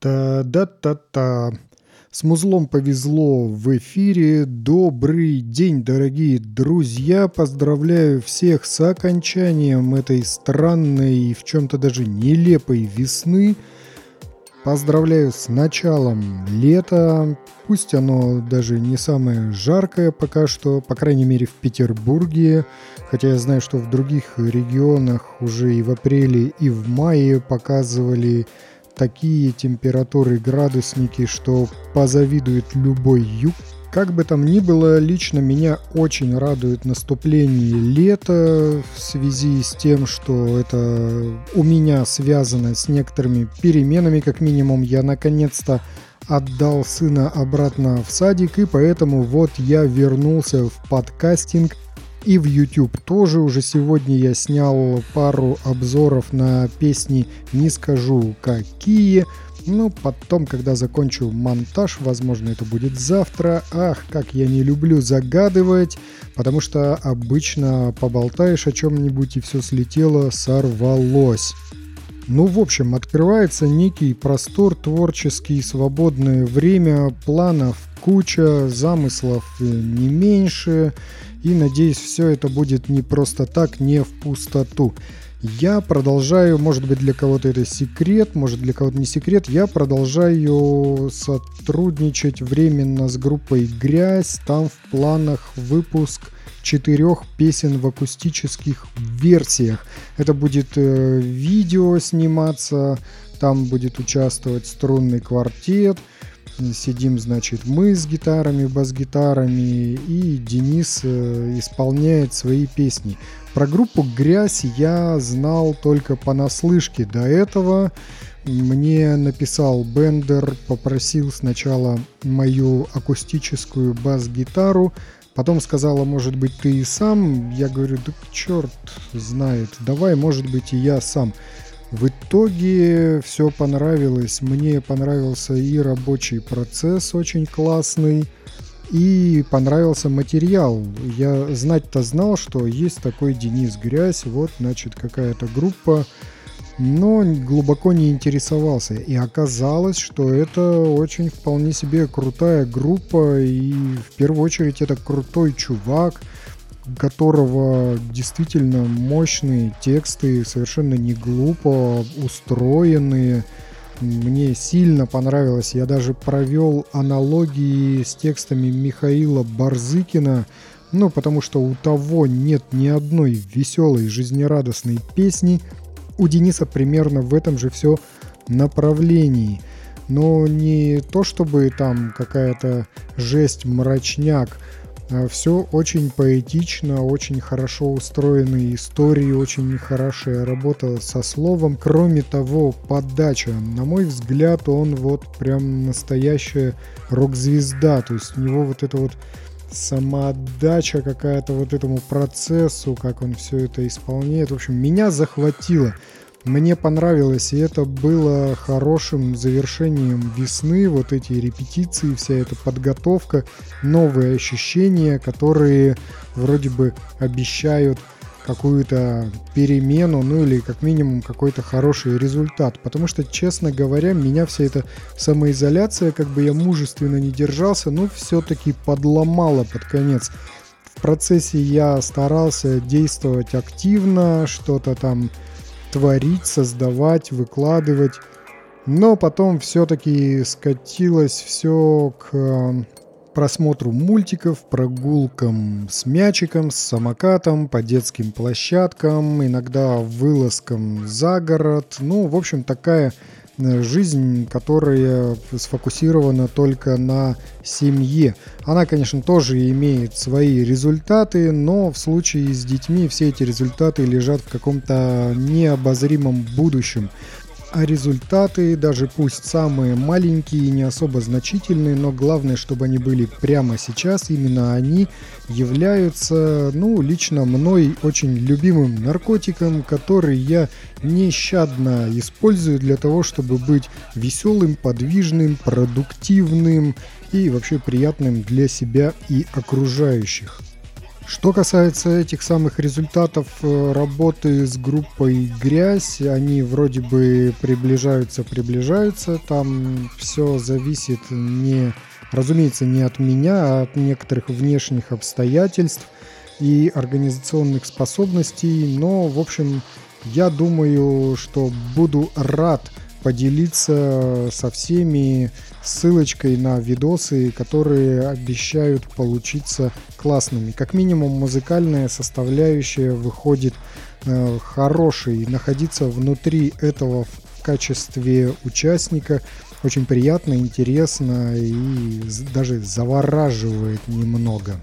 Та-да-та-та. С музлом повезло в эфире. Добрый день, дорогие друзья. Поздравляю всех с окончанием этой странной и в чем-то даже нелепой весны. Поздравляю с началом лета. Пусть оно даже не самое жаркое пока что, по крайней мере в Петербурге. Хотя я знаю, что в других регионах уже и в апреле, и в мае показывали такие температуры градусники, что позавидует любой юг. Как бы там ни было, лично меня очень радует наступление лета в связи с тем, что это у меня связано с некоторыми переменами, как минимум. Я наконец-то отдал сына обратно в садик, и поэтому вот я вернулся в подкастинг – и в YouTube тоже уже сегодня я снял пару обзоров на песни «Не скажу какие». Ну, потом, когда закончу монтаж, возможно, это будет завтра. Ах, как я не люблю загадывать, потому что обычно поболтаешь о чем-нибудь и все слетело, сорвалось. Ну, в общем, открывается некий простор творческий, свободное время, планов куча, замыслов не меньше. И надеюсь, все это будет не просто так, не в пустоту. Я продолжаю, может быть для кого-то это секрет, может для кого-то не секрет, я продолжаю сотрудничать временно с группой «Грязь». Там в планах выпуск четырех песен в акустических версиях. Это будет э, видео сниматься, там будет участвовать струнный квартет – сидим, значит, мы с гитарами, бас-гитарами, и Денис э, исполняет свои песни. Про группу «Грязь» я знал только понаслышке. До этого мне написал Бендер, попросил сначала мою акустическую бас-гитару, потом сказала, может быть, ты и сам. Я говорю, да черт знает, давай, может быть, и я сам. В итоге все понравилось. Мне понравился и рабочий процесс очень классный, и понравился материал. Я знать-то знал, что есть такой Денис Грязь, вот, значит, какая-то группа, но глубоко не интересовался. И оказалось, что это очень вполне себе крутая группа, и в первую очередь это крутой чувак – которого действительно мощные тексты, совершенно не глупо устроенные. Мне сильно понравилось. Я даже провел аналогии с текстами Михаила Барзыкина, ну, потому что у того нет ни одной веселой, жизнерадостной песни. У Дениса примерно в этом же все направлении. Но не то, чтобы там какая-то жесть, мрачняк – Все очень поэтично, очень хорошо устроенные истории, очень хорошая работа со словом. Кроме того, подача. На мой взгляд, он вот прям настоящая рок-звезда. То есть у него вот это вот самоотдача какая-то вот этому процессу, как он все это исполняет. В общем, меня захватило. Мне понравилось, и это было хорошим завершением весны, вот эти репетиции, вся эта подготовка, новые ощущения, которые вроде бы обещают какую-то перемену, ну или как минимум какой-то хороший результат. Потому что, честно говоря, меня вся эта самоизоляция, как бы я мужественно не держался, но все-таки подломала под конец. В процессе я старался действовать активно, что-то там творить, создавать, выкладывать. Но потом все-таки скатилось все к э, просмотру мультиков, прогулкам с мячиком, с самокатом, по детским площадкам, иногда вылазкам за город. Ну, в общем, такая жизнь, которая сфокусирована только на семье. Она, конечно, тоже имеет свои результаты, но в случае с детьми все эти результаты лежат в каком-то необозримом будущем а результаты, даже пусть самые маленькие и не особо значительные, но главное, чтобы они были прямо сейчас, именно они являются, ну, лично мной очень любимым наркотиком, который я нещадно использую для того, чтобы быть веселым, подвижным, продуктивным и вообще приятным для себя и окружающих. Что касается этих самых результатов э, работы с группой «Грязь», они вроде бы приближаются, приближаются. Там все зависит не, разумеется, не от меня, а от некоторых внешних обстоятельств и организационных способностей. Но, в общем, я думаю, что буду рад поделиться со всеми ссылочкой на видосы, которые обещают получиться классными. Как минимум музыкальная составляющая выходит э, хорошей. Находиться внутри этого в качестве участника очень приятно, интересно и даже завораживает немного.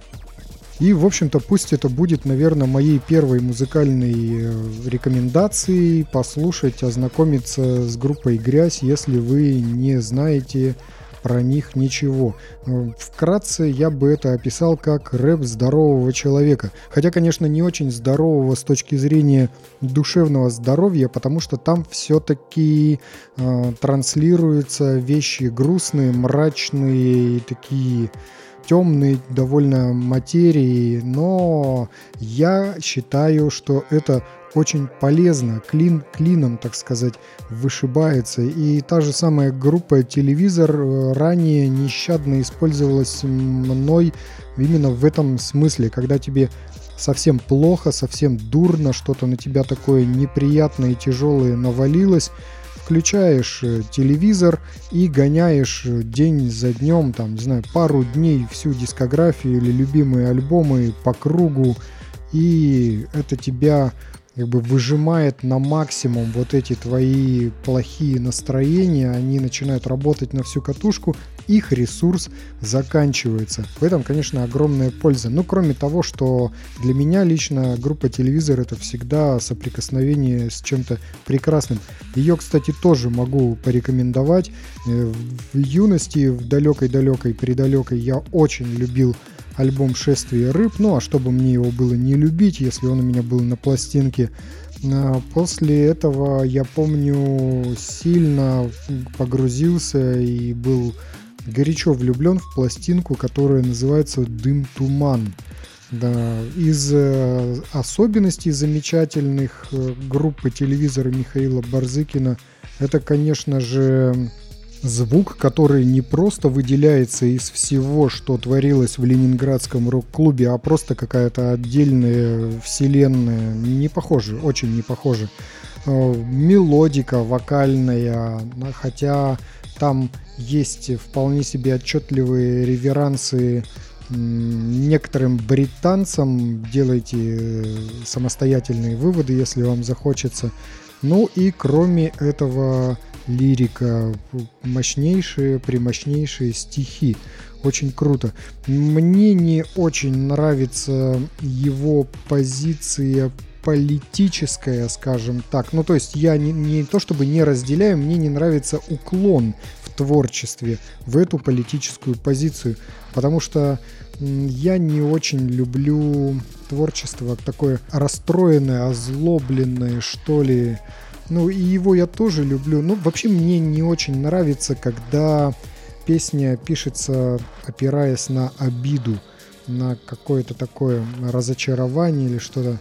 И, в общем-то, пусть это будет, наверное, моей первой музыкальной э, рекомендацией послушать, ознакомиться с группой «Грязь», если вы не знаете про них ничего. Э, вкратце я бы это описал как рэп здорового человека. Хотя, конечно, не очень здорового с точки зрения душевного здоровья, потому что там все-таки э, транслируются вещи грустные, мрачные и такие темной довольно материи, но я считаю, что это очень полезно, клин клином, так сказать, вышибается. И та же самая группа «Телевизор» э, ранее нещадно использовалась мной именно в этом смысле, когда тебе совсем плохо, совсем дурно, что-то на тебя такое неприятное и тяжелое навалилось, включаешь э, телевизор и гоняешь э, день за днем, там, не знаю, пару дней всю дискографию или любимые альбомы по кругу, и это тебя как бы выжимает на максимум вот эти твои плохие настроения, они начинают работать на всю катушку, их ресурс заканчивается. В этом, конечно, огромная польза. Ну, кроме того, что для меня лично группа телевизор это всегда соприкосновение с чем-то прекрасным. Ее, кстати, тоже могу порекомендовать. Э, в юности, в далекой-далекой, предалекой я очень любил альбом «Шествие рыб». Ну, а чтобы мне его было не любить, если он у меня был на пластинке. А, после этого, я помню, сильно погрузился и был горячо влюблен в пластинку, которая называется «Дым-туман». Да, из э, особенностей замечательных э, группы телевизора Михаила Барзыкина это, конечно же, звук, который не просто выделяется из всего, что творилось в ленинградском рок-клубе, а просто какая-то отдельная вселенная. Не похоже, очень не похоже. Э, мелодика вокальная, хотя там есть вполне себе отчетливые реверансы некоторым британцам делайте э, самостоятельные выводы, если вам захочется. Ну и кроме этого лирика, мощнейшие, примощнейшие стихи. Очень круто. Мне не очень нравится его позиция политическая, скажем так. Ну, то есть я не, не то чтобы не разделяю, мне не нравится уклон в творчестве в эту политическую позицию, потому что я не очень люблю творчество такое расстроенное, озлобленное, что ли, ну, и его я тоже люблю. Ну, вообще мне не очень нравится, когда песня пишется, опираясь на обиду, на какое-то такое разочарование или что-то.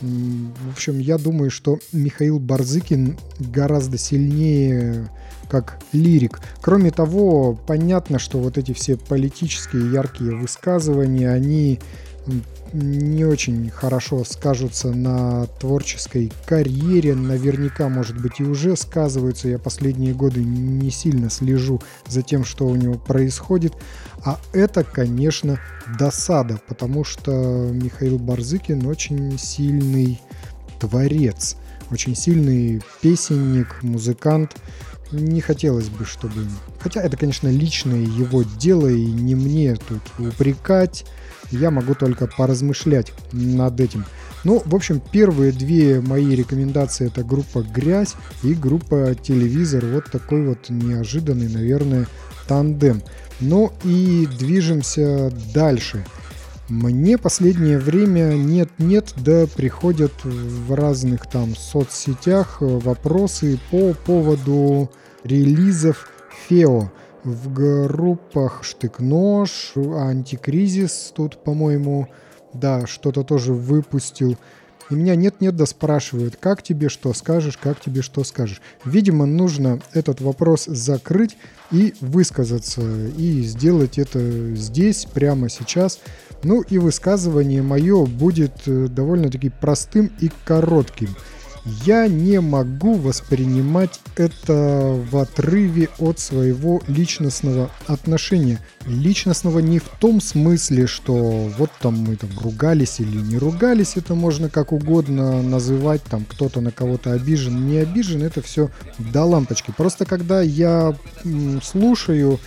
В общем, я думаю, что Михаил Барзыкин гораздо сильнее как лирик. Кроме того, понятно, что вот эти все политические яркие высказывания, они не очень хорошо скажутся на творческой карьере, наверняка, может быть, и уже сказываются. Я последние годы не сильно слежу за тем, что у него происходит. А это, конечно, досада, потому что Михаил Барзыкин очень сильный творец, очень сильный песенник, музыкант. Не хотелось бы, чтобы... Хотя это, конечно, личное его дело, и не мне тут упрекать я могу только поразмышлять над этим. Ну, в общем, первые две мои рекомендации это группа «Грязь» и группа «Телевизор». Вот такой вот неожиданный, наверное, тандем. Ну и движемся дальше. Мне последнее время нет-нет, да приходят в разных там соцсетях вопросы по поводу релизов Фео в группах Штык-Нож, Антикризис тут, по-моему, да, что-то тоже выпустил. И меня нет-нет да спрашивают, как тебе что скажешь, как тебе что скажешь. Видимо, нужно этот вопрос закрыть и высказаться, и сделать это здесь, прямо сейчас. Ну и высказывание мое будет э, довольно-таки простым и коротким – я не могу воспринимать это в отрыве от своего личностного отношения. Личностного не в том смысле, что вот там мы там ругались или не ругались, это можно как угодно называть, там кто-то на кого-то обижен, не обижен, это все до лампочки. Просто когда я слушаю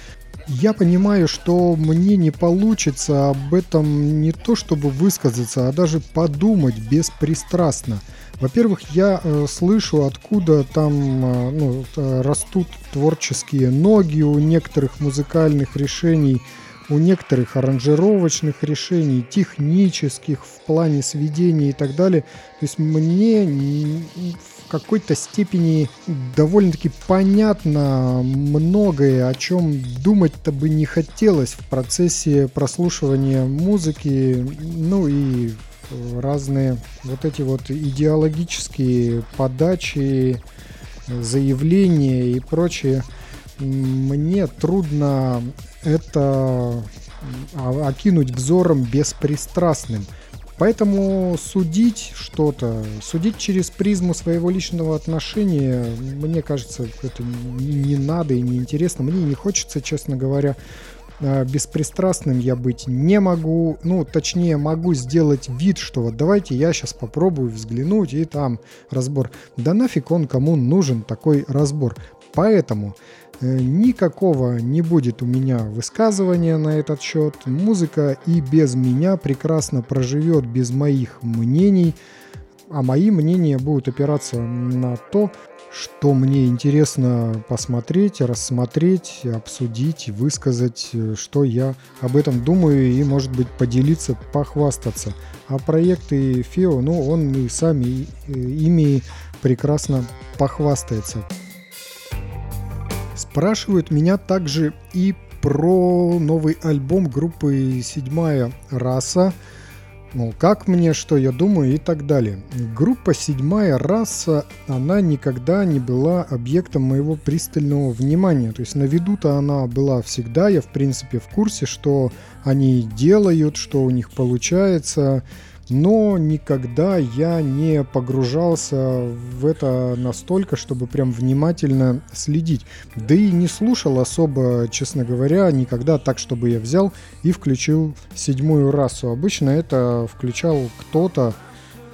я понимаю, что мне не получится об этом не то чтобы высказаться, а даже подумать беспристрастно. Во-первых, я э, слышу, откуда там э, ну, э, растут творческие ноги у некоторых музыкальных решений, у некоторых аранжировочных решений, технических в плане сведения и так далее. То есть мне в какой-то степени довольно-таки понятно многое, о чем думать-то бы не хотелось в процессе прослушивания музыки, ну и разные вот эти вот идеологические подачи, заявления и прочее. Мне трудно это окинуть взором беспристрастным. Поэтому судить что-то, судить через призму своего личного отношения, мне кажется, это не надо и не интересно. Мне не хочется, честно говоря, беспристрастным я быть не могу. Ну, точнее, могу сделать вид, что вот давайте я сейчас попробую взглянуть и там разбор. Да нафиг он кому нужен такой разбор. Поэтому э, никакого не будет у меня высказывания на этот счет. Музыка и без меня прекрасно проживет без моих мнений. А мои мнения будут опираться на то, что мне интересно посмотреть, рассмотреть, обсудить, высказать, что я об этом думаю и, может быть, поделиться, похвастаться. А проекты ФИО, ну, он и сами э, ими прекрасно похвастается. Спрашивают меня также и про новый альбом группы «Седьмая раса», Мол, как мне, что я думаю и так далее. Группа «Седьмая раса», она никогда не была объектом моего пристального внимания. То есть на виду-то она была всегда, я в принципе в курсе, что они делают, что у них получается но никогда я не погружался в это настолько, чтобы прям внимательно следить. Да и не слушал особо, честно говоря, никогда так, чтобы я взял и включил седьмую расу. Обычно это включал кто-то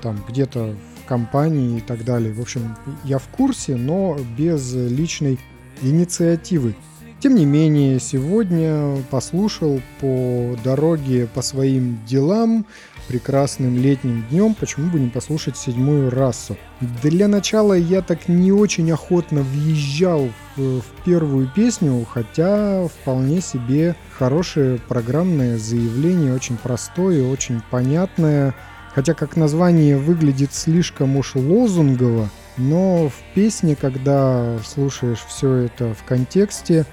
там где-то в компании и так далее. В общем, я в курсе, но без личной инициативы. Тем не менее, сегодня послушал по дороге по своим делам, прекрасным летним днем, почему бы не послушать седьмую расу. Для начала я так не очень охотно въезжал в, в первую песню, хотя вполне себе хорошее программное заявление, очень простое, очень понятное. Хотя как название выглядит слишком уж лозунгово, но в песне, когда слушаешь все это в контексте,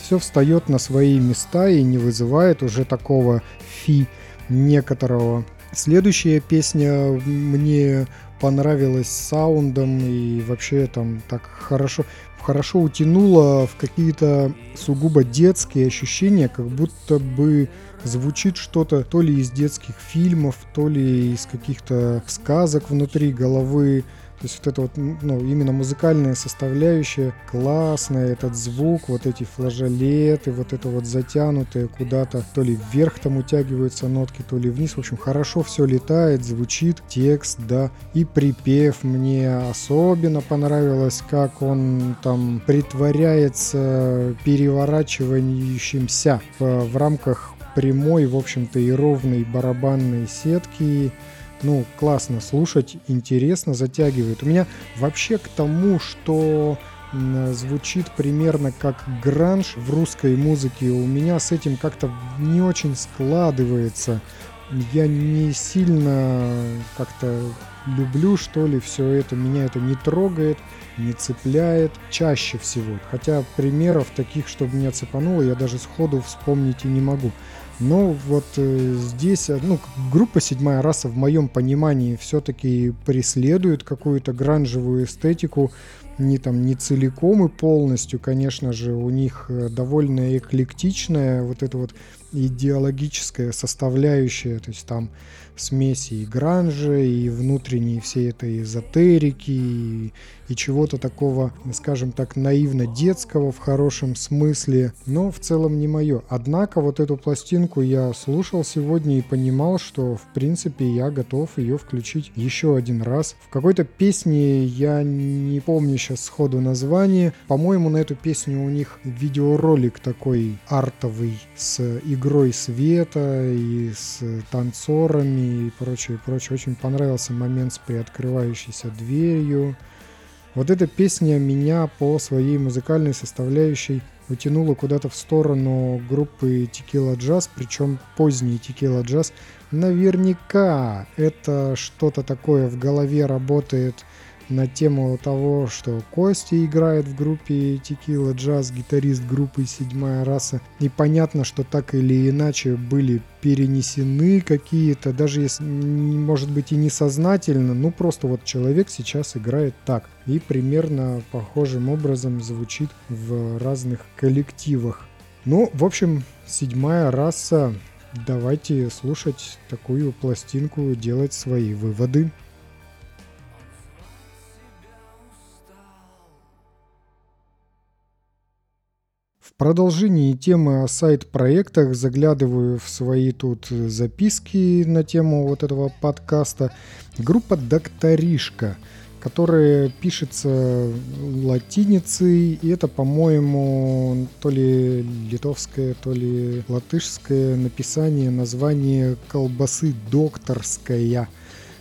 все встает на свои места и не вызывает уже такого фи некоторого Следующая песня мне понравилась саундом и вообще там так хорошо, хорошо утянула в какие-то сугубо детские ощущения, как будто бы звучит что-то то ли из детских фильмов, то ли из каких-то сказок внутри головы. То есть вот это вот, ну, именно музыкальная составляющая классная, этот звук, вот эти флажолеты, вот это вот затянутые куда-то, то ли вверх там утягиваются нотки, то ли вниз. В общем, хорошо все летает, звучит, текст, да. И припев мне особенно понравилось, как он там притворяется переворачивающимся в, в рамках прямой, в общем-то, и ровной барабанной сетки ну, классно слушать, интересно, затягивает. У меня вообще к тому, что звучит примерно как гранж в русской музыке, у меня с этим как-то не очень складывается. Я не сильно как-то люблю, что ли, все это. Меня это не трогает, не цепляет чаще всего. Хотя примеров таких, чтобы меня цепануло, я даже сходу вспомнить и не могу. Но вот э, здесь, э, ну, группа «Седьмая раса» в моем понимании все-таки преследует какую-то гранжевую эстетику, не там не целиком и полностью, конечно же, у них э, довольно эклектичная вот эта вот идеологическая составляющая, то есть там смеси и гранжа, и внутренней всей этой эзотерики, и, и чего-то такого, скажем так, наивно-детского в хорошем смысле, но в целом не мое. Однако вот эту пластинку я слушал сегодня и понимал, что в принципе я готов ее включить еще один раз. В какой-то песне, я не помню сейчас сходу название, по-моему, на эту песню у них видеоролик такой артовый с игрой света и с танцорами, и прочее, прочее. Очень понравился момент с приоткрывающейся дверью. Вот эта песня меня по своей музыкальной составляющей утянула куда-то в сторону группы Tequila Jazz, причем поздний Tequila Jazz. Наверняка это что-то такое в голове работает – на тему того, что Костя играет в группе Tequila Jazz, гитарист группы «Седьмая раса». И понятно, что так или иначе были перенесены какие-то, даже если, может быть, и несознательно, ну просто вот человек сейчас играет так. И примерно похожим образом звучит в разных коллективах. Ну, в общем, «Седьмая раса» давайте слушать такую пластинку, делать свои выводы. Продолжении темы о сайт-проектах заглядываю в свои тут записки на тему вот этого подкаста. Группа «Докторишка», которая пишется латиницей, и это, по-моему, то ли литовское, то ли латышское написание название колбасы «Докторская».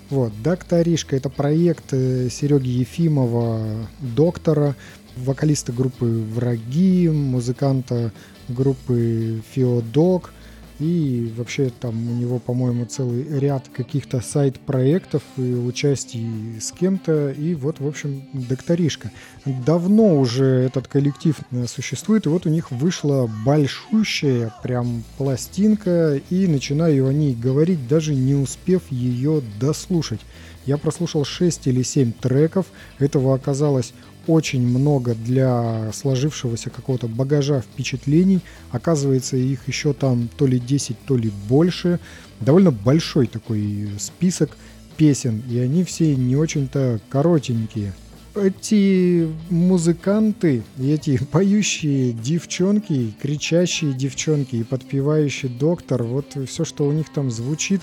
Вот, «Докторишка» — это проект э, Сереги Ефимова, доктора, вокалиста группы «Враги», музыканта группы «Феодок», и вообще там у него, по-моему, целый ряд каких-то сайт-проектов и участий с кем-то. И вот, в общем, докторишка. Давно уже этот коллектив э, существует, и вот у них вышла большущая прям пластинка, и начинаю о ней говорить, даже не успев ее дослушать. Я прослушал 6 или 7 треков, этого оказалось очень много для сложившегося какого-то багажа впечатлений. Оказывается, их еще там то ли 10, то ли больше. Довольно большой такой список песен, и они все не очень-то коротенькие. Эти музыканты, эти поющие девчонки, кричащие девчонки и подпевающий доктор, вот все, что у них там звучит,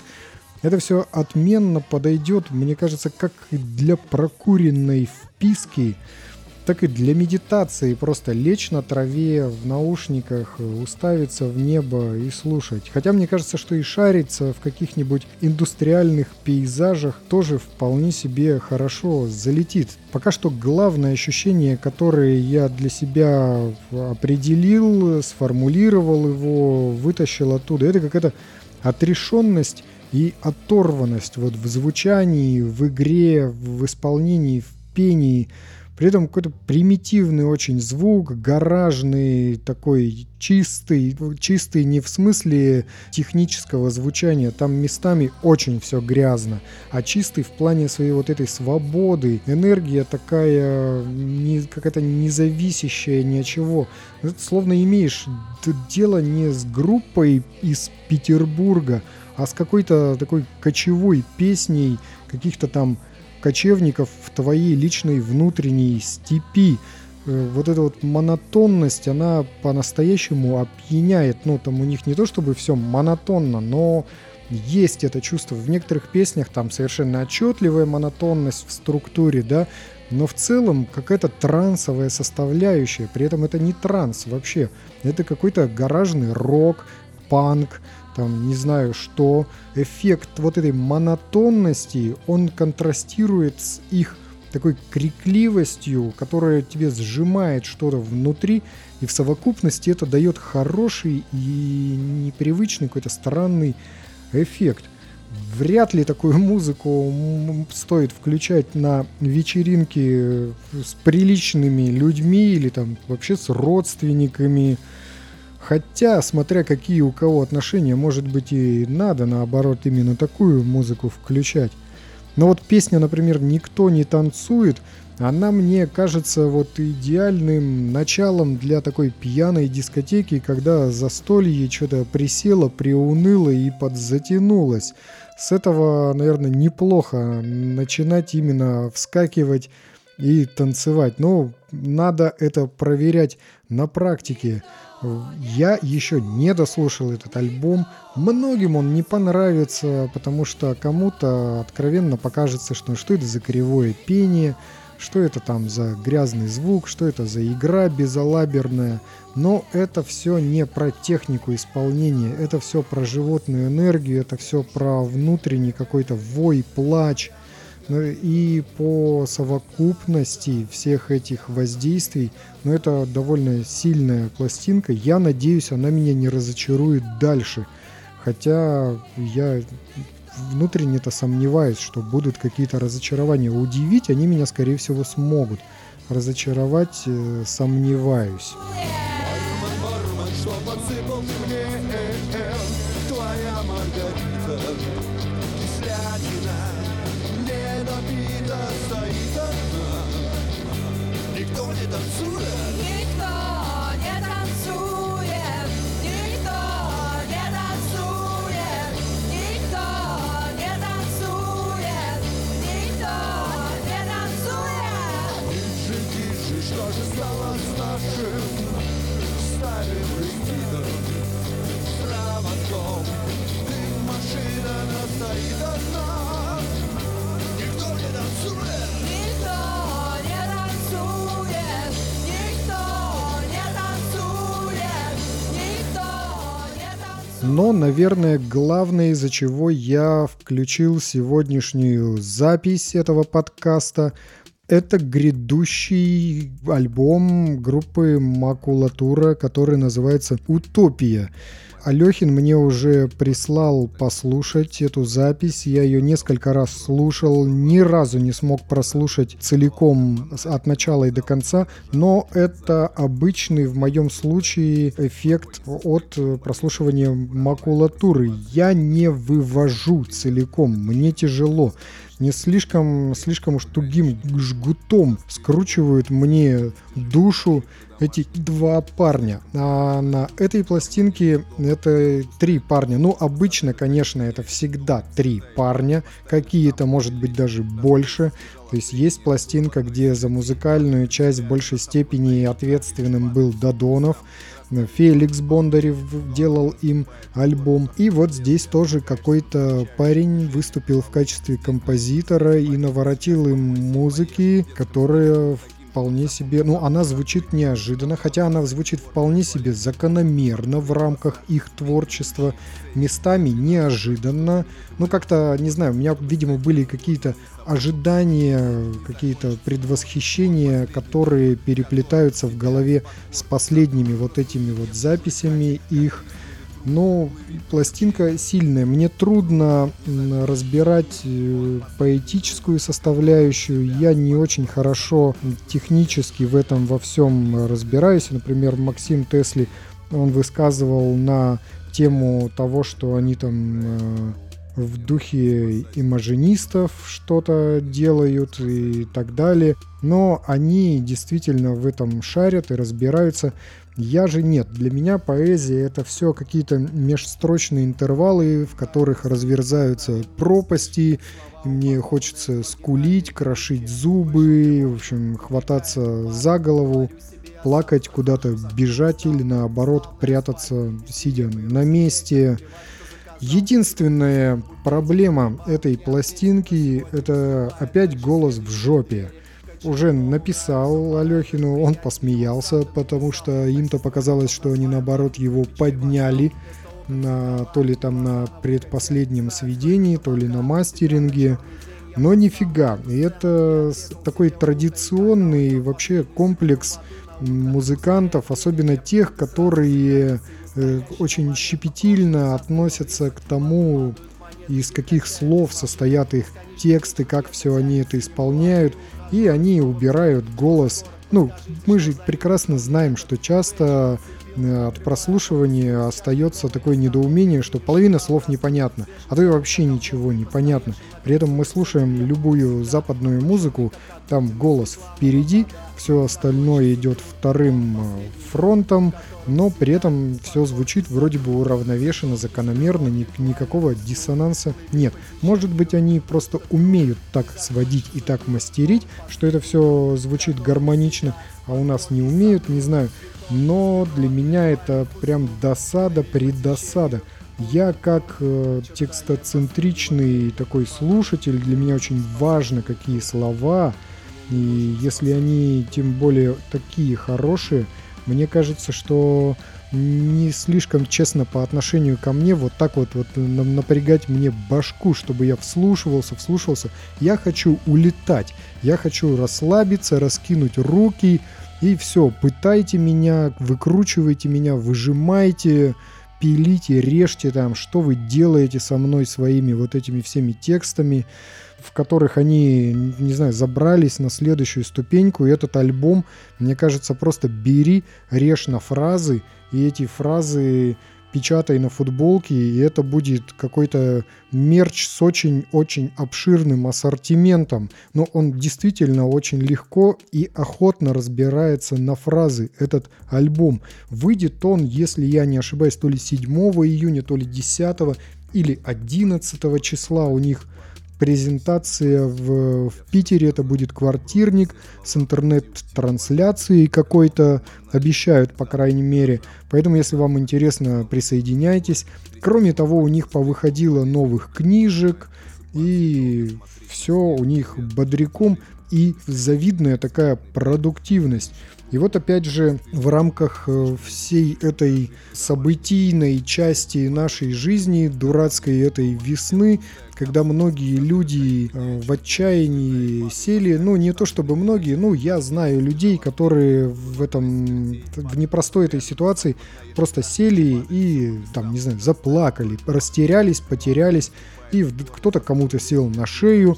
это все отменно подойдет, мне кажется, как для прокуренной вписки так и для медитации просто лечь на траве в наушниках, уставиться в небо и слушать. Хотя мне кажется, что и шариться в каких-нибудь индустриальных пейзажах тоже вполне себе хорошо залетит. Пока что главное ощущение, которое я для себя определил, сформулировал его, вытащил оттуда, это какая-то отрешенность и оторванность вот в звучании, в игре, в исполнении, в пении – при этом какой-то примитивный очень звук, гаражный, такой чистый, чистый не в смысле технического звучания, там местами очень все грязно, а чистый в плане своей вот этой свободы, энергия такая не, какая-то независящая ни от чего. Это словно имеешь дело не с группой из Петербурга, а с какой-то такой кочевой песней каких-то там кочевников в твоей личной внутренней степи. Э, вот эта вот монотонность, она по-настоящему опьяняет. Ну, там у них не то чтобы все монотонно, но есть это чувство. В некоторых песнях там совершенно отчетливая монотонность в структуре, да, но в целом какая-то трансовая составляющая. При этом это не транс вообще. Это какой-то гаражный рок, панк, там не знаю что, эффект вот этой монотонности, он контрастирует с их такой крикливостью, которая тебе сжимает что-то внутри, и в совокупности это дает хороший и непривычный какой-то странный эффект. Вряд ли такую музыку стоит включать на вечеринки с приличными людьми или там вообще с родственниками, Хотя, смотря какие у кого отношения, может быть и надо, наоборот, именно такую музыку включать. Но вот песня, например, «Никто не танцует», она мне кажется вот идеальным началом для такой пьяной дискотеки, когда застолье что-то присело, приуныло и подзатянулось. С этого, наверное, неплохо начинать именно вскакивать и танцевать. Но надо это проверять на практике. Я еще не дослушал этот альбом. Многим он не понравится, потому что кому-то откровенно покажется, что что это за кривое пение, что это там за грязный звук, что это за игра безалаберная. Но это все не про технику исполнения, это все про животную энергию, это все про внутренний какой-то вой, плач – ну и по совокупности всех этих воздействий, ну это довольно сильная пластинка. Я надеюсь, она меня не разочарует дальше. Хотя я внутренне-то сомневаюсь, что будут какие-то разочарования. Удивить они меня, скорее всего, смогут. Разочаровать э, сомневаюсь. Но, наверное, главное, из-за чего я включил сегодняшнюю запись этого подкаста, это грядущий альбом группы Макулатура, который называется «Утопия». Алехин мне уже прислал послушать эту запись. Я ее несколько раз слушал, ни разу не смог прослушать целиком от начала и до конца, но это обычный в моем случае эффект от прослушивания макулатуры. Я не вывожу целиком, мне тяжело не слишком, слишком уж тугим жгутом скручивают мне душу эти два парня. А на этой пластинке это три парня. Ну, обычно, конечно, это всегда три парня. Какие-то, может быть, даже больше. То есть есть пластинка, где за музыкальную часть в большей степени ответственным был Дадонов. Феликс Бондарев делал им альбом. И вот здесь тоже какой-то парень выступил в качестве композитора и наворотил им музыки, которая вполне себе, ну, она звучит неожиданно, хотя она звучит вполне себе закономерно в рамках их творчества, местами неожиданно. Ну, как-то, не знаю, у меня, видимо, были какие-то ожидания, какие-то предвосхищения, которые переплетаются в голове с последними вот этими вот записями их. Но пластинка сильная. Мне трудно разбирать э, поэтическую составляющую. Я не очень хорошо технически в этом во всем разбираюсь. Например, Максим Тесли, он высказывал на тему того, что они там э, в духе имажинистов что-то делают и так далее. Но они действительно в этом шарят и разбираются. Я же нет. Для меня поэзия это все какие-то межстрочные интервалы, в которых разверзаются пропасти. И мне хочется скулить, крошить зубы, в общем, хвататься за голову, плакать, куда-то бежать или наоборот прятаться, сидя на месте. Единственная проблема этой пластинки это опять голос в жопе уже написал Алехину, он посмеялся, потому что им-то показалось, что они наоборот его подняли на, то ли там на предпоследнем сведении, то ли на мастеринге. Но нифига. И это такой традиционный вообще комплекс музыкантов, особенно тех, которые э, очень щепетильно относятся к тому, из каких слов состоят их тексты, как все они это исполняют и они убирают голос. Ну, мы же прекрасно знаем, что часто от прослушивания остается такое недоумение, что половина слов непонятна, а то и вообще ничего не понятно. При этом мы слушаем любую западную музыку, там голос впереди, все остальное идет вторым э, фронтом, но при этом все звучит вроде бы уравновешенно, закономерно, ни, никакого диссонанса нет. Может быть, они просто умеют так сводить и так мастерить, что это все звучит гармонично, а у нас не умеют, не знаю. Но для меня это прям досада, предосада. Я как э, текстоцентричный такой слушатель, для меня очень важно, какие слова, и если они тем более такие хорошие, мне кажется, что не слишком честно по отношению ко мне вот так вот, вот напрягать мне башку, чтобы я вслушивался, вслушивался. Я хочу улетать, я хочу расслабиться, раскинуть руки и все. Пытайте меня, выкручивайте меня, выжимайте, пилите, режьте там, что вы делаете со мной своими вот этими всеми текстами в которых они, не знаю, забрались на следующую ступеньку. И этот альбом, мне кажется, просто бери, режь на фразы, и эти фразы печатай на футболке, и это будет какой-то мерч с очень-очень обширным ассортиментом. Но он действительно очень легко и охотно разбирается на фразы, этот альбом. Выйдет он, если я не ошибаюсь, то ли 7 июня, то ли 10 или 11 числа у них презентация в, в Питере, это будет квартирник с интернет-трансляцией какой-то, обещают, по крайней мере. Поэтому, если вам интересно, присоединяйтесь. Кроме того, у них повыходило новых книжек, и все у них бодряком и завидная такая продуктивность. И вот опять же в рамках э, всей этой событийной части нашей жизни, дурацкой этой весны, когда многие люди э, в отчаянии сели, ну не то чтобы многие, ну я знаю людей, которые в этом, в непростой этой ситуации просто сели и там, не знаю, заплакали, растерялись, потерялись, и кто-то кому-то сел на шею,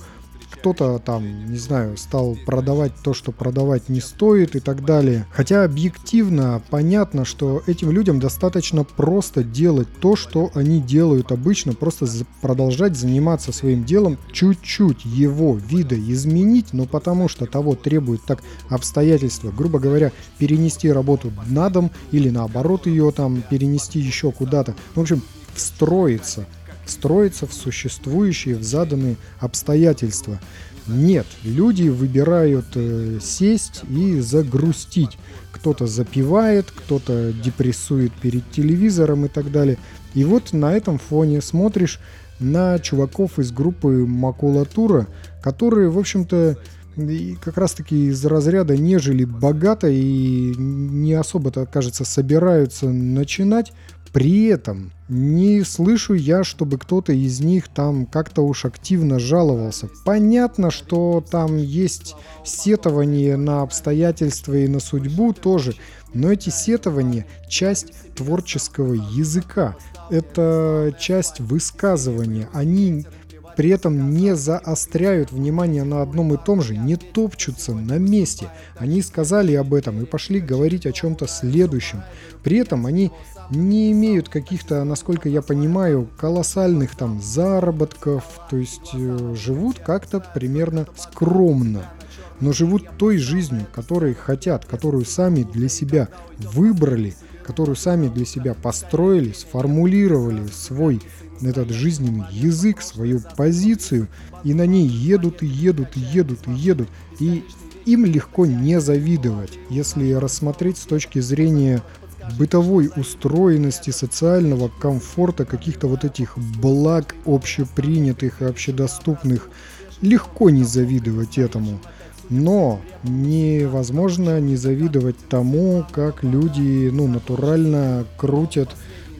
кто-то там, не знаю, стал продавать то, что продавать не стоит и так далее. Хотя объективно понятно, что этим людям достаточно просто делать то, что они делают обычно, просто продолжать заниматься своим делом, чуть-чуть его вида изменить, но потому что того требует так обстоятельства, грубо говоря, перенести работу на дом или наоборот ее там перенести еще куда-то. В общем, встроиться строится в существующие, в заданные обстоятельства. Нет, люди выбирают э, сесть и загрустить. Кто-то запивает, кто-то депрессует перед телевизором и так далее. И вот на этом фоне смотришь на чуваков из группы Макулатура, которые, в общем-то, как раз-таки из разряда нежели богато и не особо-то, кажется, собираются начинать. При этом не слышу я, чтобы кто-то из них там как-то уж активно жаловался. Понятно, что там есть сетование на обстоятельства и на судьбу тоже, но эти сетования – часть творческого языка, это часть высказывания. Они при этом не заостряют внимание на одном и том же, не топчутся на месте. Они сказали об этом и пошли говорить о чем-то следующем. При этом они не имеют каких-то, насколько я понимаю, колоссальных там заработков, то есть э, живут как-то примерно скромно, но живут той жизнью, которой хотят, которую сами для себя выбрали, которую сами для себя построили, сформулировали свой этот жизненный язык, свою позицию, и на ней едут и едут и едут и едут, и им легко не завидовать, если рассмотреть с точки зрения бытовой устроенности, социального комфорта, каких-то вот этих благ общепринятых и общедоступных, легко не завидовать этому. Но невозможно не завидовать тому, как люди ну, натурально крутят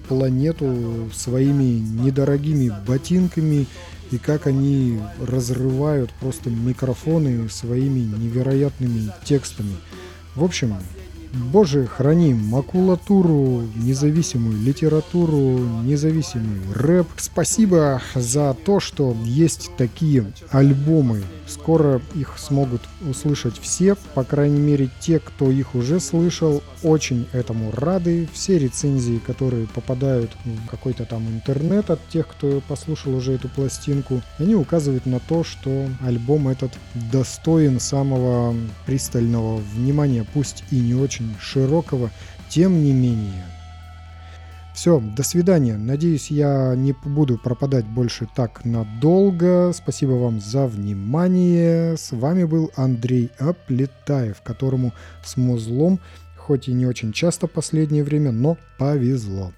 планету своими недорогими ботинками и как они разрывают просто микрофоны своими невероятными текстами. В общем, Боже, храни макулатуру, независимую литературу, независимый рэп. Спасибо за то, что есть такие альбомы. Скоро их смогут услышать все, по крайней мере те, кто их уже слышал, очень этому рады. Все рецензии, которые попадают в какой-то там интернет от тех, кто послушал уже эту пластинку, они указывают на то, что альбом этот достоин самого пристального внимания, пусть и не очень широкого, тем не менее. Все, до свидания. Надеюсь, я не буду пропадать больше так надолго. Спасибо вам за внимание. С вами был Андрей Аплетаев, которому с музлом, хоть и не очень часто последнее время, но повезло.